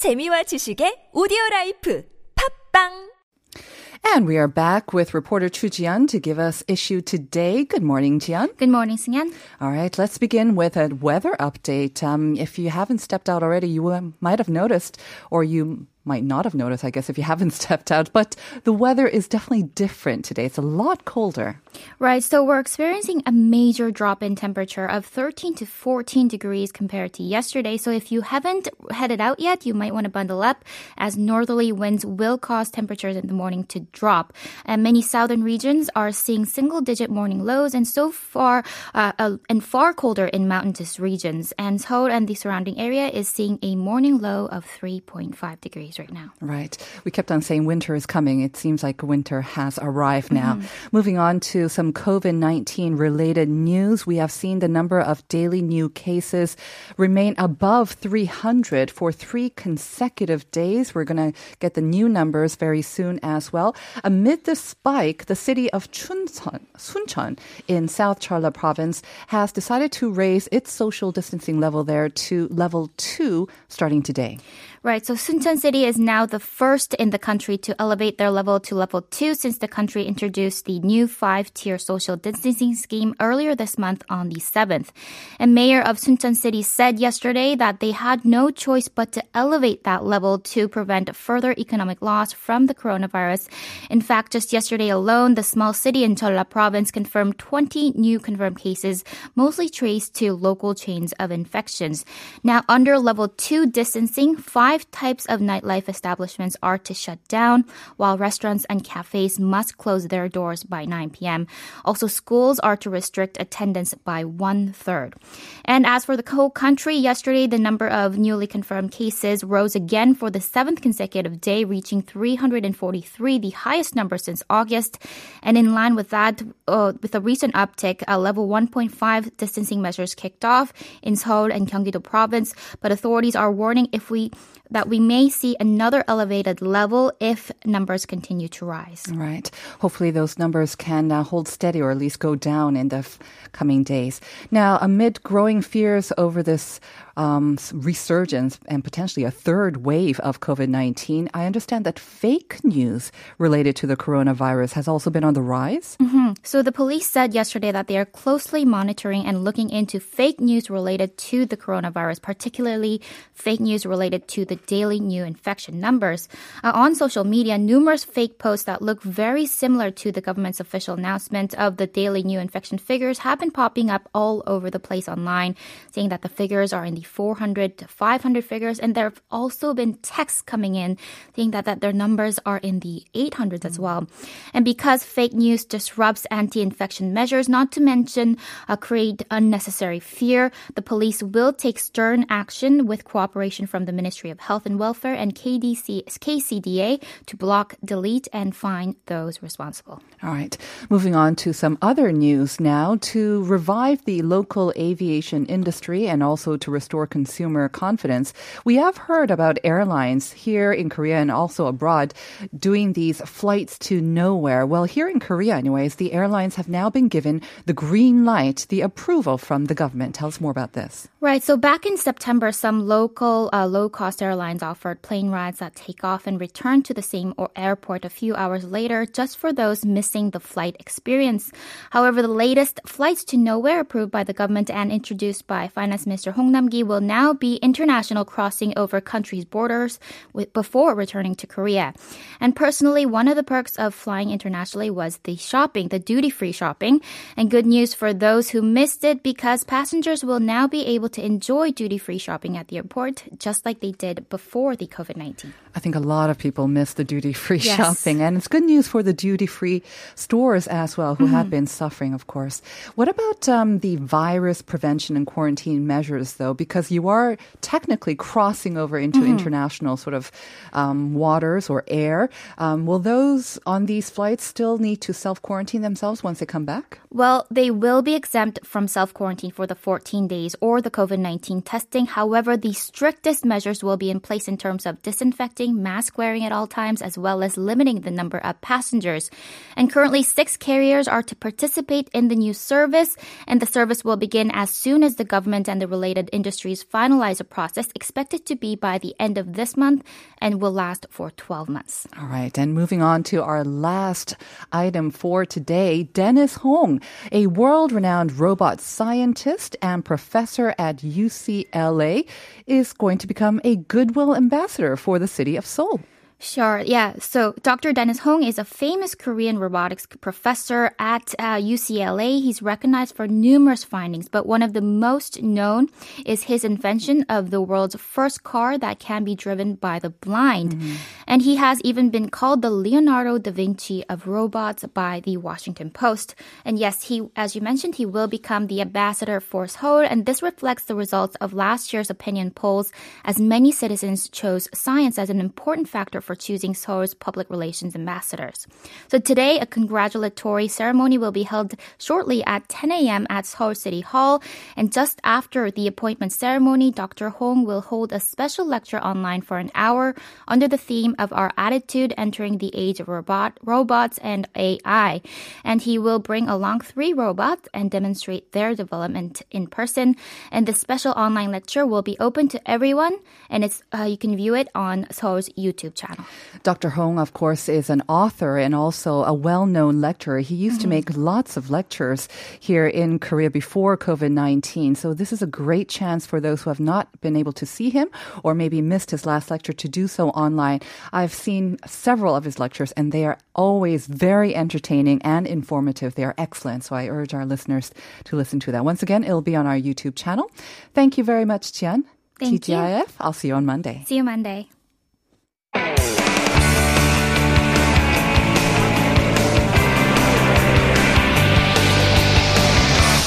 재미와 지식의 오디오 라이프 팝빵 And we are back with reporter Chu Jian to give us issue today. Good morning, Jian. Good morning, Sungyan. All right, let's begin with a weather update. Um, if you haven't stepped out already, you uh, might have noticed, or you might not have noticed, I guess, if you haven't stepped out. But the weather is definitely different today. It's a lot colder. Right. So we're experiencing a major drop in temperature of 13 to 14 degrees compared to yesterday. So if you haven't headed out yet, you might want to bundle up as northerly winds will cause temperatures in the morning to drop. And many southern regions are seeing single digit morning lows and so far, uh, uh, and far colder in mountainous regions. And Seoul and the surrounding area is seeing a morning low of 3.5 degrees right now. Right. We kept on saying winter is coming. It seems like winter has arrived now. Mm-hmm. Moving on to some COVID 19 related news. We have seen the number of daily new cases remain above 300 for three consecutive days. We're going to get the new numbers very soon as well. Amid the spike, the city of Chuncheon, Suncheon in South Jeolla province has decided to raise its social distancing level there to level two starting today. Right. So Suncheon City is now the first in the country to elevate their level to level two since the country introduced the new five tier social distancing scheme earlier this month on the 7th. And Mayor of Suncheon City said yesterday that they had no choice but to elevate that level to prevent further economic loss from the coronavirus. In fact, just yesterday alone, the small city in Jeolla province confirmed 20 new confirmed cases, mostly traced to local chains of infections. Now, under level two distancing, five five types of nightlife establishments are to shut down, while restaurants and cafes must close their doors by 9 p.m. Also, schools are to restrict attendance by one third. And as for the whole country, yesterday the number of newly confirmed cases rose again for the seventh consecutive day, reaching 343, the highest number since August. And in line with that, uh, with a recent uptick, a level 1.5 distancing measures kicked off in Seoul and Gyeonggi-do province, but authorities are warning if we that we may see another elevated level if numbers continue to rise. Right. Hopefully, those numbers can uh, hold steady or at least go down in the f- coming days. Now, amid growing fears over this um, resurgence and potentially a third wave of COVID 19, I understand that fake news related to the coronavirus has also been on the rise. Mm-hmm. So the police said yesterday that they are closely monitoring and looking into fake news related to the coronavirus, particularly fake news related to the daily new infection numbers. Uh, on social media, numerous fake posts that look very similar to the government's official announcement of the daily new infection figures have been popping up all over the place online, saying that the figures are in the the 400 to 500 figures. And there have also been texts coming in saying that, that their numbers are in the 800s as well. And because fake news disrupts anti-infection measures, not to mention uh, create unnecessary fear, the police will take stern action with cooperation from the Ministry of Health and Welfare and KDC, KCDA to block, delete, and fine those responsible. All right. Moving on to some other news now to revive the local aviation industry and also to restore restore consumer confidence. We have heard about airlines here in Korea and also abroad doing these flights to nowhere. Well, here in Korea, anyways, the airlines have now been given the green light, the approval from the government. Tell us more about this. Right. So back in September, some local uh, low cost airlines offered plane rides that take off and return to the same or airport a few hours later just for those missing the flight experience. However, the latest flights to nowhere approved by the government and introduced by Finance Minister Hong Nam-ki will now be international crossing over countries' borders before returning to Korea. And personally, one of the perks of flying internationally was the shopping, the duty-free shopping. And good news for those who missed it because passengers will now be able to enjoy duty-free shopping at the airport just like they did before the COVID-19. I think a lot of people miss the duty-free yes. shopping and it's good news for the duty-free stores as well who mm-hmm. have been suffering, of course. What about um, the virus prevention and quarantine measures though? Because because you are technically crossing over into mm-hmm. international sort of um, waters or air. Um, will those on these flights still need to self quarantine themselves once they come back? Well, they will be exempt from self quarantine for the 14 days or the COVID 19 testing. However, the strictest measures will be in place in terms of disinfecting, mask wearing at all times, as well as limiting the number of passengers. And currently, six carriers are to participate in the new service, and the service will begin as soon as the government and the related industries finalize a process expected to be by the end of this month and will last for 12 months. All right, and moving on to our last item for today, Dennis Hong, a world-renowned robot scientist and professor at UCLA, is going to become a goodwill ambassador for the city of Seoul. Sure. Yeah. So Dr. Dennis Hong is a famous Korean robotics professor at uh, UCLA. He's recognized for numerous findings, but one of the most known is his invention of the world's first car that can be driven by the blind. Mm-hmm. And he has even been called the Leonardo da Vinci of robots by the Washington Post. And yes, he, as you mentioned, he will become the ambassador for Seoul. And this reflects the results of last year's opinion polls as many citizens chose science as an important factor for for choosing Seoul's public relations ambassadors. So today, a congratulatory ceremony will be held shortly at 10 a.m. at Seoul City Hall. And just after the appointment ceremony, Dr. Hong will hold a special lecture online for an hour under the theme of our attitude entering the age of robot, robots and AI. And he will bring along three robots and demonstrate their development in person. And the special online lecture will be open to everyone, and it's uh, you can view it on Seoul's YouTube channel. Dr. Hong, of course, is an author and also a well known lecturer. He used mm-hmm. to make lots of lectures here in Korea before COVID 19. So, this is a great chance for those who have not been able to see him or maybe missed his last lecture to do so online. I've seen several of his lectures, and they are always very entertaining and informative. They are excellent. So, I urge our listeners to listen to that. Once again, it'll be on our YouTube channel. Thank you very much, Jian. Thank TGIF. You. I'll see you on Monday. See you Monday.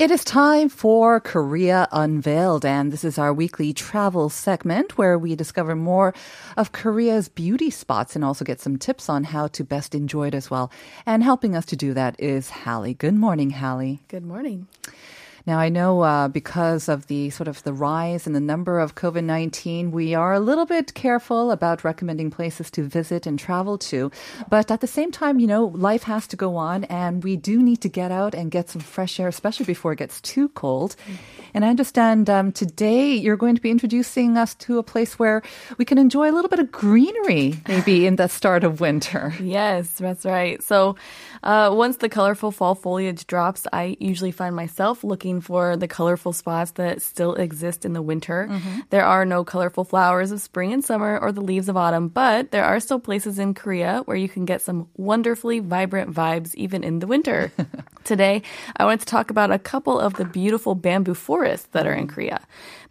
It is time for Korea Unveiled, and this is our weekly travel segment where we discover more of Korea's beauty spots and also get some tips on how to best enjoy it as well. And helping us to do that is Hallie. Good morning, Hallie. Good morning. Now, I know uh, because of the sort of the rise in the number of COVID 19, we are a little bit careful about recommending places to visit and travel to. But at the same time, you know, life has to go on and we do need to get out and get some fresh air, especially before it gets too cold. And I understand um, today you're going to be introducing us to a place where we can enjoy a little bit of greenery, maybe in the start of winter. Yes, that's right. So uh, once the colorful fall foliage drops, I usually find myself looking for the colorful spots that still exist in the winter. Mm-hmm. There are no colorful flowers of spring and summer or the leaves of autumn, but there are still places in Korea where you can get some wonderfully vibrant vibes even in the winter. Today, I want to talk about a couple of the beautiful bamboo forests that are in Korea.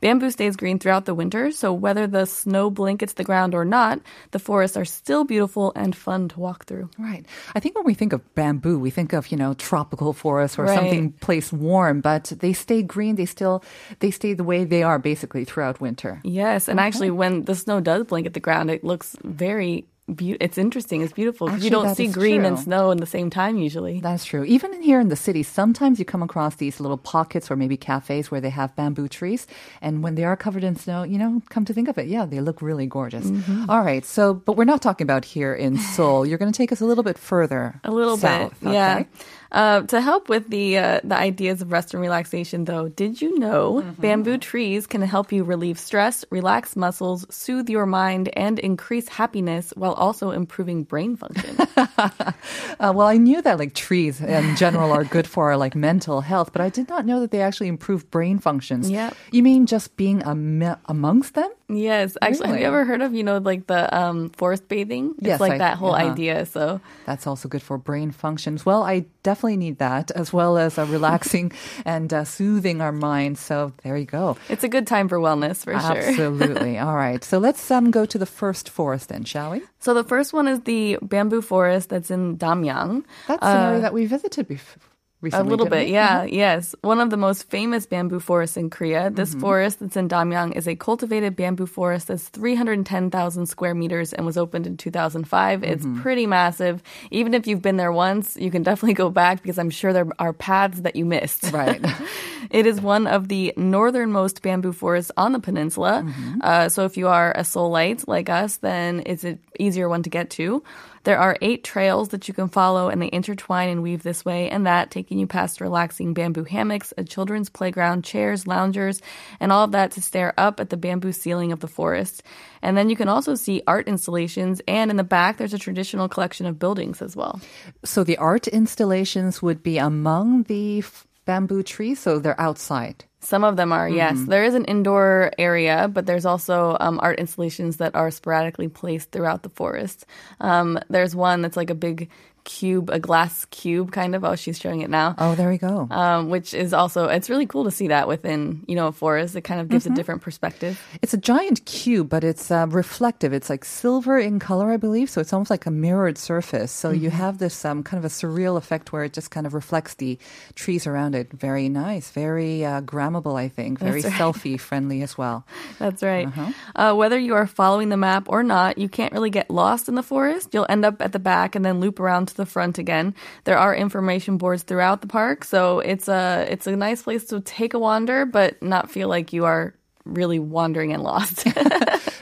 Bamboo stays green throughout the winter, so whether the snow blankets the ground or not, the forests are still beautiful and fun to walk through. Right. I think when we think of bamboo, we think of, you know, tropical forests or right. something place warm, but they stay green. They still, they stay the way they are basically throughout winter. Yes. And okay. actually, when the snow does blanket the ground, it looks very be- it's interesting. It's beautiful because you don't see green true. and snow in the same time usually. That's true. Even in here in the city, sometimes you come across these little pockets or maybe cafes where they have bamboo trees, and when they are covered in snow, you know, come to think of it, yeah, they look really gorgeous. Mm-hmm. All right, so but we're not talking about here in Seoul. You're going to take us a little bit further. A little south, bit, yeah. Uh, to help with the uh, the ideas of rest and relaxation, though, did you know mm-hmm. bamboo trees can help you relieve stress, relax muscles, soothe your mind, and increase happiness while also improving brain function? uh, well, I knew that like trees in general are good for our like mental health, but I did not know that they actually improve brain functions. Yeah. You mean just being am- amongst them? Yes, actually, have you ever heard of you know like the um, forest bathing? It's Yes, like I- that whole uh-huh. idea. So That's also good for brain functions. Well, I definitely need that as well as uh, relaxing and uh, soothing our minds. So there you go. it's a good time for wellness for sure. Absolutely. All right. So let's um, go to the first forest then, shall we? So the first one is the bamboo forest that's in Damyang. That's an area that we visited before. A little bit, we? yeah, mm-hmm. yes. One of the most famous bamboo forests in Korea. This mm-hmm. forest that's in Damyang is a cultivated bamboo forest that's 310,000 square meters and was opened in 2005. It's mm-hmm. pretty massive. Even if you've been there once, you can definitely go back because I'm sure there are paths that you missed. Right. It is one of the northernmost bamboo forests on the peninsula. Uh, so if you are a Seoulite like us, then it's an easier one to get to. There are eight trails that you can follow, and they intertwine and weave this way and that, taking you past relaxing bamboo hammocks, a children's playground, chairs, loungers, and all of that to stare up at the bamboo ceiling of the forest. And then you can also see art installations, and in the back, there's a traditional collection of buildings as well. So the art installations would be among the bamboo trees, so they're outside. Some of them are, yes. There is an indoor area, but there's also um, art installations that are sporadically placed throughout the forest. Um, there's one that's like a big cube, a glass cube kind of. Oh, she's showing it now. Oh, there we go. Um, which is also, it's really cool to see that within, you know, a forest. It kind of gives a different perspective. It's a giant cube, but it's uh, reflective. It's like silver in color, I believe. So it's almost like a mirrored surface. So you have this um, kind of a surreal effect where it just kind of reflects the trees around it. Very nice, very uh, grammable, I think. Very right. selfie friendly as well. That's right. Uh, whether you are following the map or not, you can't really get lost in the forest. You'll end up at the back and then loop around to the front again. There are information boards throughout the park, so it's a it's a nice place to take a wander, but not feel like you are really wandering and lost.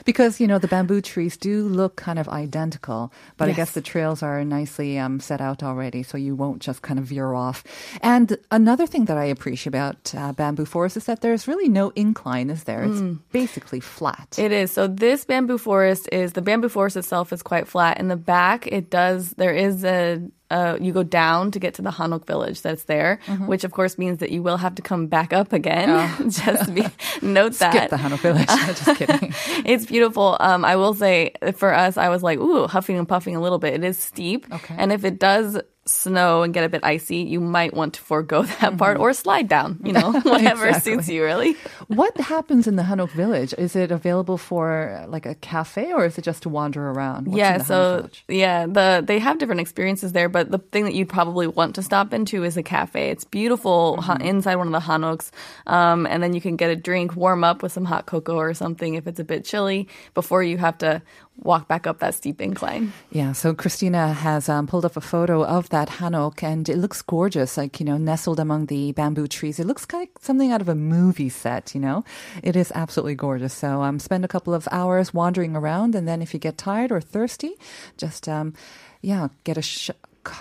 Because, you know, the bamboo trees do look kind of identical, but I guess the trails are nicely um, set out already, so you won't just kind of veer off. And another thing that I appreciate about uh, bamboo forests is that there's really no incline, is there? It's basically flat. It is. So this bamboo forest is the bamboo forest itself is quite flat. In the back, it does. There is a. Uh, you go down to get to the Hanok village that's there, Mm-hmm. which of course means that you will have to come back up again. Just be, note that. Oh. Skip the Hanok Village. just kidding. it's beautiful. Um, I will say for us, I was like, ooh, huffing and puffing a little bit. It is steep. Okay. And if it does snow and get a bit icy, you might want to forego that part or slide down, you know, whatever Exactly. suits you really. What happens in the Hanok Village? Is it available for like a cafe or is it just to wander around? What's yeah, so yeah, the they have different experiences there, but the thing that you'd probably want to stop into is a cafe. It's beautiful Mm-hmm. inside one of the hanoks, um, and then you can get a drink, warm up with some hot cocoa or something if it's a bit chilly before you have to walk back up that steep incline. Yeah, so Christina has um, pulled up a photo of that Hanok and it looks gorgeous, like, you know, nestled among the bamboo trees. It looks like something out of a movie set, you know? It is absolutely gorgeous. So um, spend a couple of hours wandering around and then if you get tired or thirsty, just, um, yeah, get a, sh-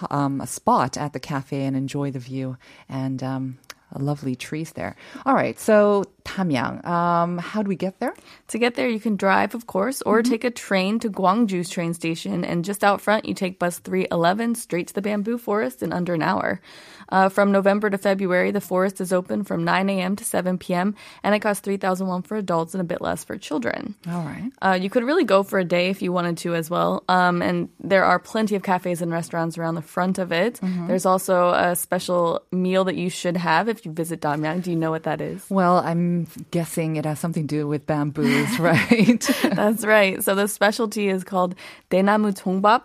um, a spot at the cafe and enjoy the view and um, lovely trees there. All right, so Damyang, um, how do we get there? To get there, you can drive, of course, or take a train to Gwangju's train station. And just out front, you take bus 311 straight to the bamboo forest in under an hour. Uh, from November to February, the forest is open from 9 a.m. to 7 p.m., and it costs 3001 for adults and a bit less for children. All right. Uh, you could really go for a day if you wanted to as well. Um, and there are plenty of cafes and restaurants around the front of it. There's also a special meal that you should have if you visit Damyang. Do you know what that is? Well, I'm guessing it has something to do with bamboos, right? That's right. So the specialty is called Daenamu Tongbap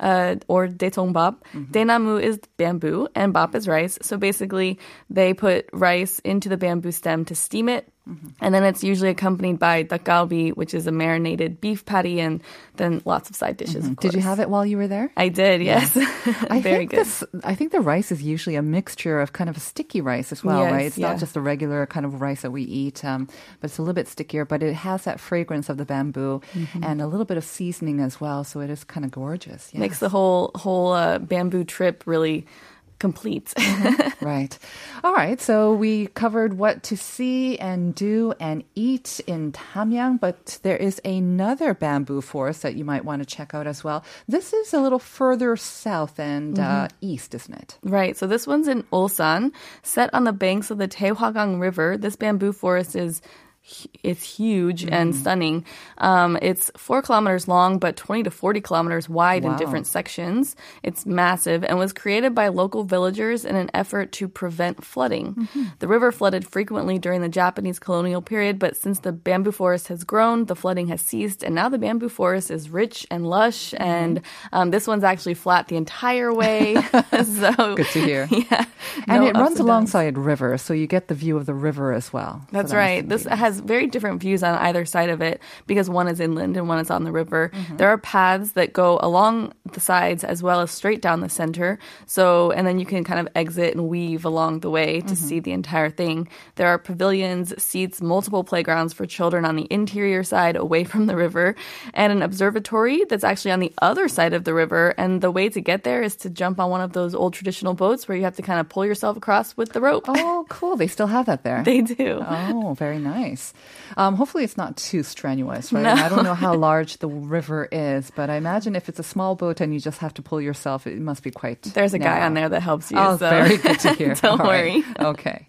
uh, or Daetongbap. Daenamu is bamboo and bap is rice. So basically, they put rice into the bamboo stem to steam it. And then it's usually accompanied by tteokgalbi, which is a marinated beef patty, and then lots of side dishes. Of Did you have it while you were there? I did, yes. I Very think good. this. I think the rice is usually a mixture of kind of a sticky rice as well, Yes, right? It's yeah. not just the regular kind of rice that we eat, um, but it's a little bit stickier. But it has that fragrance of the bamboo Mm-hmm. and a little bit of seasoning as well, so it is kind of gorgeous. Yes. Makes the whole whole uh, bamboo trip really complete. right. All right. So we covered what to see and do and eat in Damyang, but there is another bamboo forest that you might want to check out as well. This is a little further south and uh, east, isn't it? Right. So this one's in Ulsan, set on the banks of the Taehwagang River. This bamboo forest is it's huge and stunning. Um, it's four kilometers long, but 20 to 40 kilometers wide in different sections. It's massive and was created by local villagers in an effort to prevent flooding. The river flooded frequently during the Japanese colonial period, but since the bamboo forest has grown, the flooding has ceased, and now the bamboo forest is rich and lush. And um, this one's actually flat the entire way. so Good to hear. Yeah, And no it runs alongside river, so you get the view of the river as well. So That's that right. This nice. Has very different views on either side of it because one is inland and one is on the river. Mm-hmm. There are paths that go along the sides as well as straight down the center. So, and then you can kind of exit and weave along the way to Mm-hmm. see the entire thing. There are pavilions, seats, multiple playgrounds for children on the interior side away from the river, and an observatory that's actually on the other side of the river. And the way to get there is to jump on one of those old traditional boats where you have to kind of pull yourself across with the rope. Oh, cool. They still have that there. They do. Oh, very nice. Um, hopefully, it's not too strenuous, right? I don't know how large the river is, but I imagine if it's a small boat and you just have to pull yourself, it must be quite. There's a guy on there that helps you. Oh, so. very good to hear. Don't All right. worry. Okay.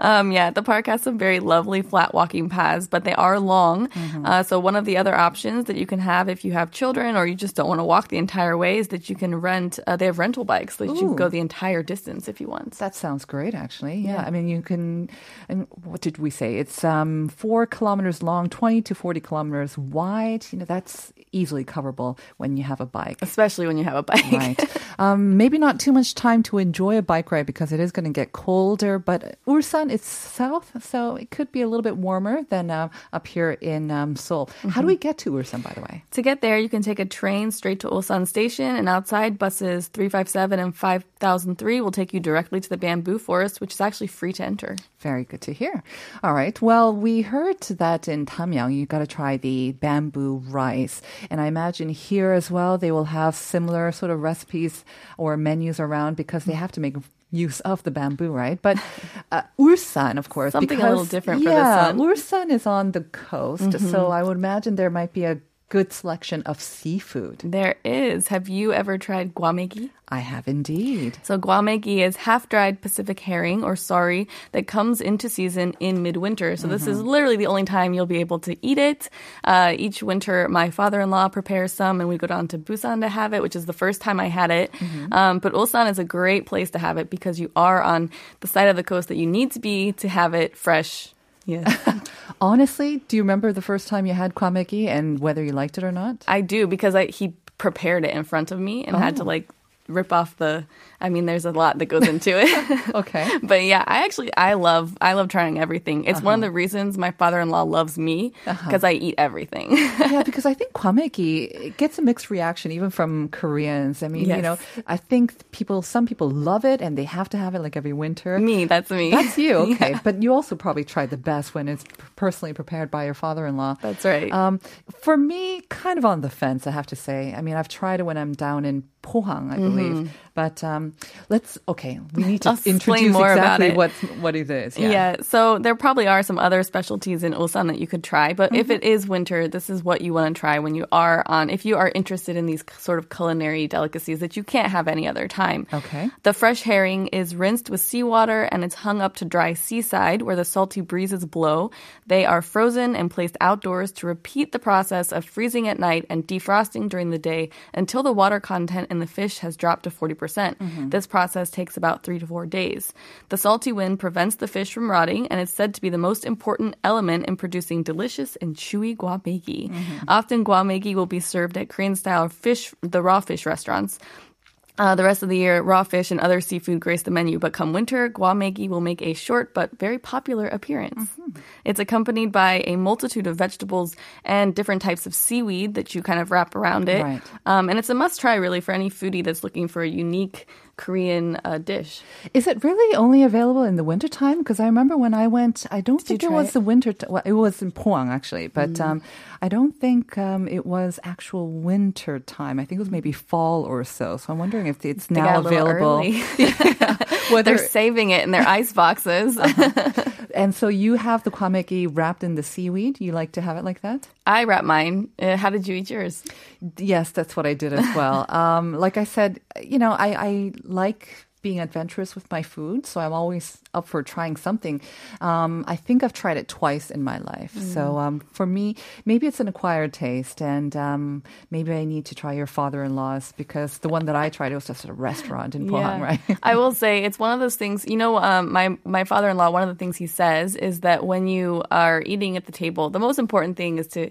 Um, yeah, the park has some very lovely flat walking paths, but they are long. Mm-hmm. Uh, so one of the other options that you can have if you have children or you just don't want to walk the entire way is that you can rent. Uh, they have rental bikes that you can go the entire distance if you want. That sounds great, actually. Yeah, I mean, you can. And what did we say? It's um, four kilometers long, twenty to forty kilometers wide. You know, that's easily coverable when you have a bike. Especially when you have a bike. Right. Um, maybe not too much time to enjoy a bike ride because it is going to get colder. But Ulsan is south, so it could be a little bit warmer than uh, up here in um, Seoul. How do we get to Ulsan, by the way? To get there, you can take a train straight to Ulsan Station, and outside buses 357 and 5003 will take you directly to the bamboo forest, which is actually free to enter. Very good to hear. All right. Well, we heard that in Damyang, you've got to try the bamboo rice. And I imagine here as well, they will have similar sort of recipes or menus around because they have to make use of the bamboo, right? But uh, Ulsan, of course. Something a little because- different for this yeah, one. Mm-hmm. Ulsan is on the coast. So I would imagine there might be a good selection of seafood. There is. Have you ever tried guamegi? I have indeed. So guamegi is half-dried Pacific herring or saury that comes into season in midwinter. So this is literally the only time you'll be able to eat it. Uh, each winter, my father-in-law prepares some, and we go down to Busan to have it, which is the first time I had it. Um, but Ulsan is a great place to have it because you are on the side of the coast that you need to be to have it fresh. Yeah. Honestly, do you remember the first time you had kwameki and whether you liked it or not? I do because I, he prepared it in front of me and had to oh. like rip off the. I mean, there's a lot that goes into it. Okay. but yeah, I actually I love I love trying everything. It's one of Uh-huh. the reasons my father-in-law loves me because I eat everything. yeah, because I think kwameki gets a mixed reaction even from Koreans. I mean, you know, I think people, some people love it and they have to have it like every winter. me, that's me. That's you, okay. But you also probably try the best when it's personally prepared by your father-in-law. That's right. Um, for me, kind of on the fence, I have to say. I mean, I've tried it when I'm down in Pohang, I believe. But um, let's okay. We need to introduce more about exactly it. what what it is. Yeah. Yeah. so there probably are some other specialties in Ulsan that you could try, but if Mm-hmm. it is winter, this is what you want to try when you are on, if you are interested in these sort of culinary delicacies that you can't have any other time. Okay. The fresh herring is rinsed with seawater and it's hung up to dry seaside where the salty breezes blow. They are frozen and placed outdoors to repeat the process of freezing at night and defrosting during the day until the water content in the fish has dropped to 40%. percent Mm-hmm. This process takes about three to four days. The salty wind prevents the fish from rotting and is said to be the most important element in producing delicious and chewy guamegi. Mm-hmm. Often guamegi will be served at Korean-style fish, the raw fish restaurants. Uh, the rest of the year, raw fish and other seafood grace the menu, but come winter, guamegi will make a short but very popular appearance. It's accompanied by a multitude of vegetables and different types of seaweed that you kind of wrap around it. Right. Um, and it's a must try, really, for any foodie that's looking for a unique Korean uh, dish. Is it really only available in the wintertime? Because I remember when I went, I don't think it was it? the winter. T- well, it was in Pohang actually, but Mm. um, I don't think um, it was actual winter time. I think it was maybe fall or so. So I'm wondering if it's They now got a little available. Whether They're saving it in their ice boxes. and so you have the kwameki wrapped in the seaweed. You like to have it like that? I wrap mine. Uh, how did you eat yours? Yes, that's what I did as well. um, like I said, you know, I, I like being adventurous with my food, so I'm always up for trying something. Um, I think I've tried it twice in my life. Mm. So um, for me, maybe it's an acquired taste, and um, maybe I need to try your father-in-law's because the one that I tried it was just at a restaurant in Pohang, right? I will say it's one of those things. You know, um, my my father-in-law. One of the things he says is that when you are eating at the table, the most important thing is to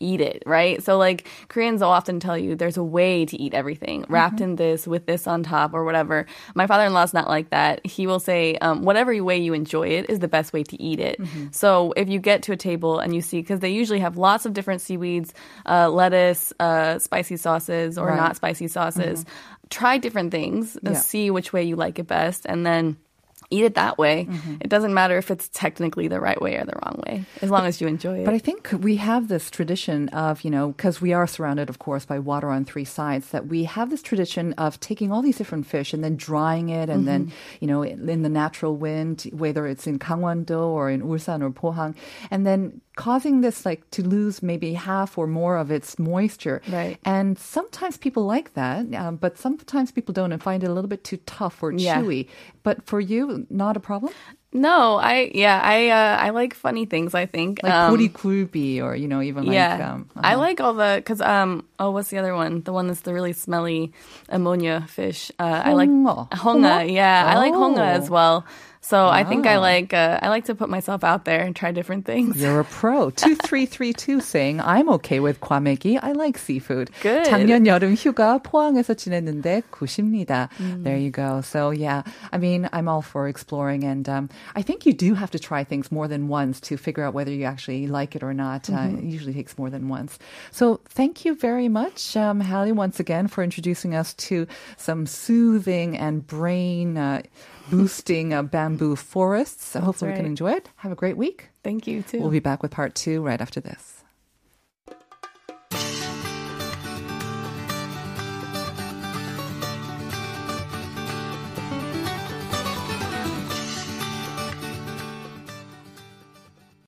eat it, right? So like Koreans will often tell you there's a way to eat everything wrapped in this with this on top or whatever. My father-in-law's not like that. He will say um, whatever way you enjoy it is the best way to eat it. So if you get to a table and you see because they usually have lots of different seaweeds, uh, lettuce, uh, spicy sauces or Right. not spicy sauces, try different things, uh, Yeah. see which way you like it best, and then. Eat it that way. It doesn't matter if it's technically the right way or the wrong way, as long as you enjoy it. But I think we have this tradition of, you know, because we are surrounded, of course, by water on three sides, that we have this tradition of taking all these different fish and then drying it and then, you know, in the natural wind, whether it's in Gangwon-do or in Ulsan or Pohang, and then causing this like to lose maybe half or more of its moisture. Right. And sometimes people like that, um, but sometimes people don't and find it a little bit too tough or Yeah. chewy. But for you, not a problem? no, I yeah, I uh, I like funny things. I think Like Um, puri or, you know, even like... yeah, Um, I uh-huh. like all the because um oh what's the other one? The one that's the really smelly ammonia fish. Uh, I like Honga. honga. Yeah, I like honga Oh. as well. So I think I Wow. like uh, I like to put myself out there and try different things. You're a pro. 2332 saying, I'm okay with 과메기. I like seafood. Good. 작년 여름 휴가 포항에서 지냈는데 굿입니다. There you go. So yeah, I mean, I'm all for exploring and um, I think you do have to try things more than once to figure out whether you actually like it or not. Uh, it usually takes more than once. So thank you very much, um, Hallie, once again for introducing us to some soothing and brain uh, boosting uh, bamboo forests. So hopefully we can enjoy it. Have a great week. Thank you too. We'll be back with part two right after this.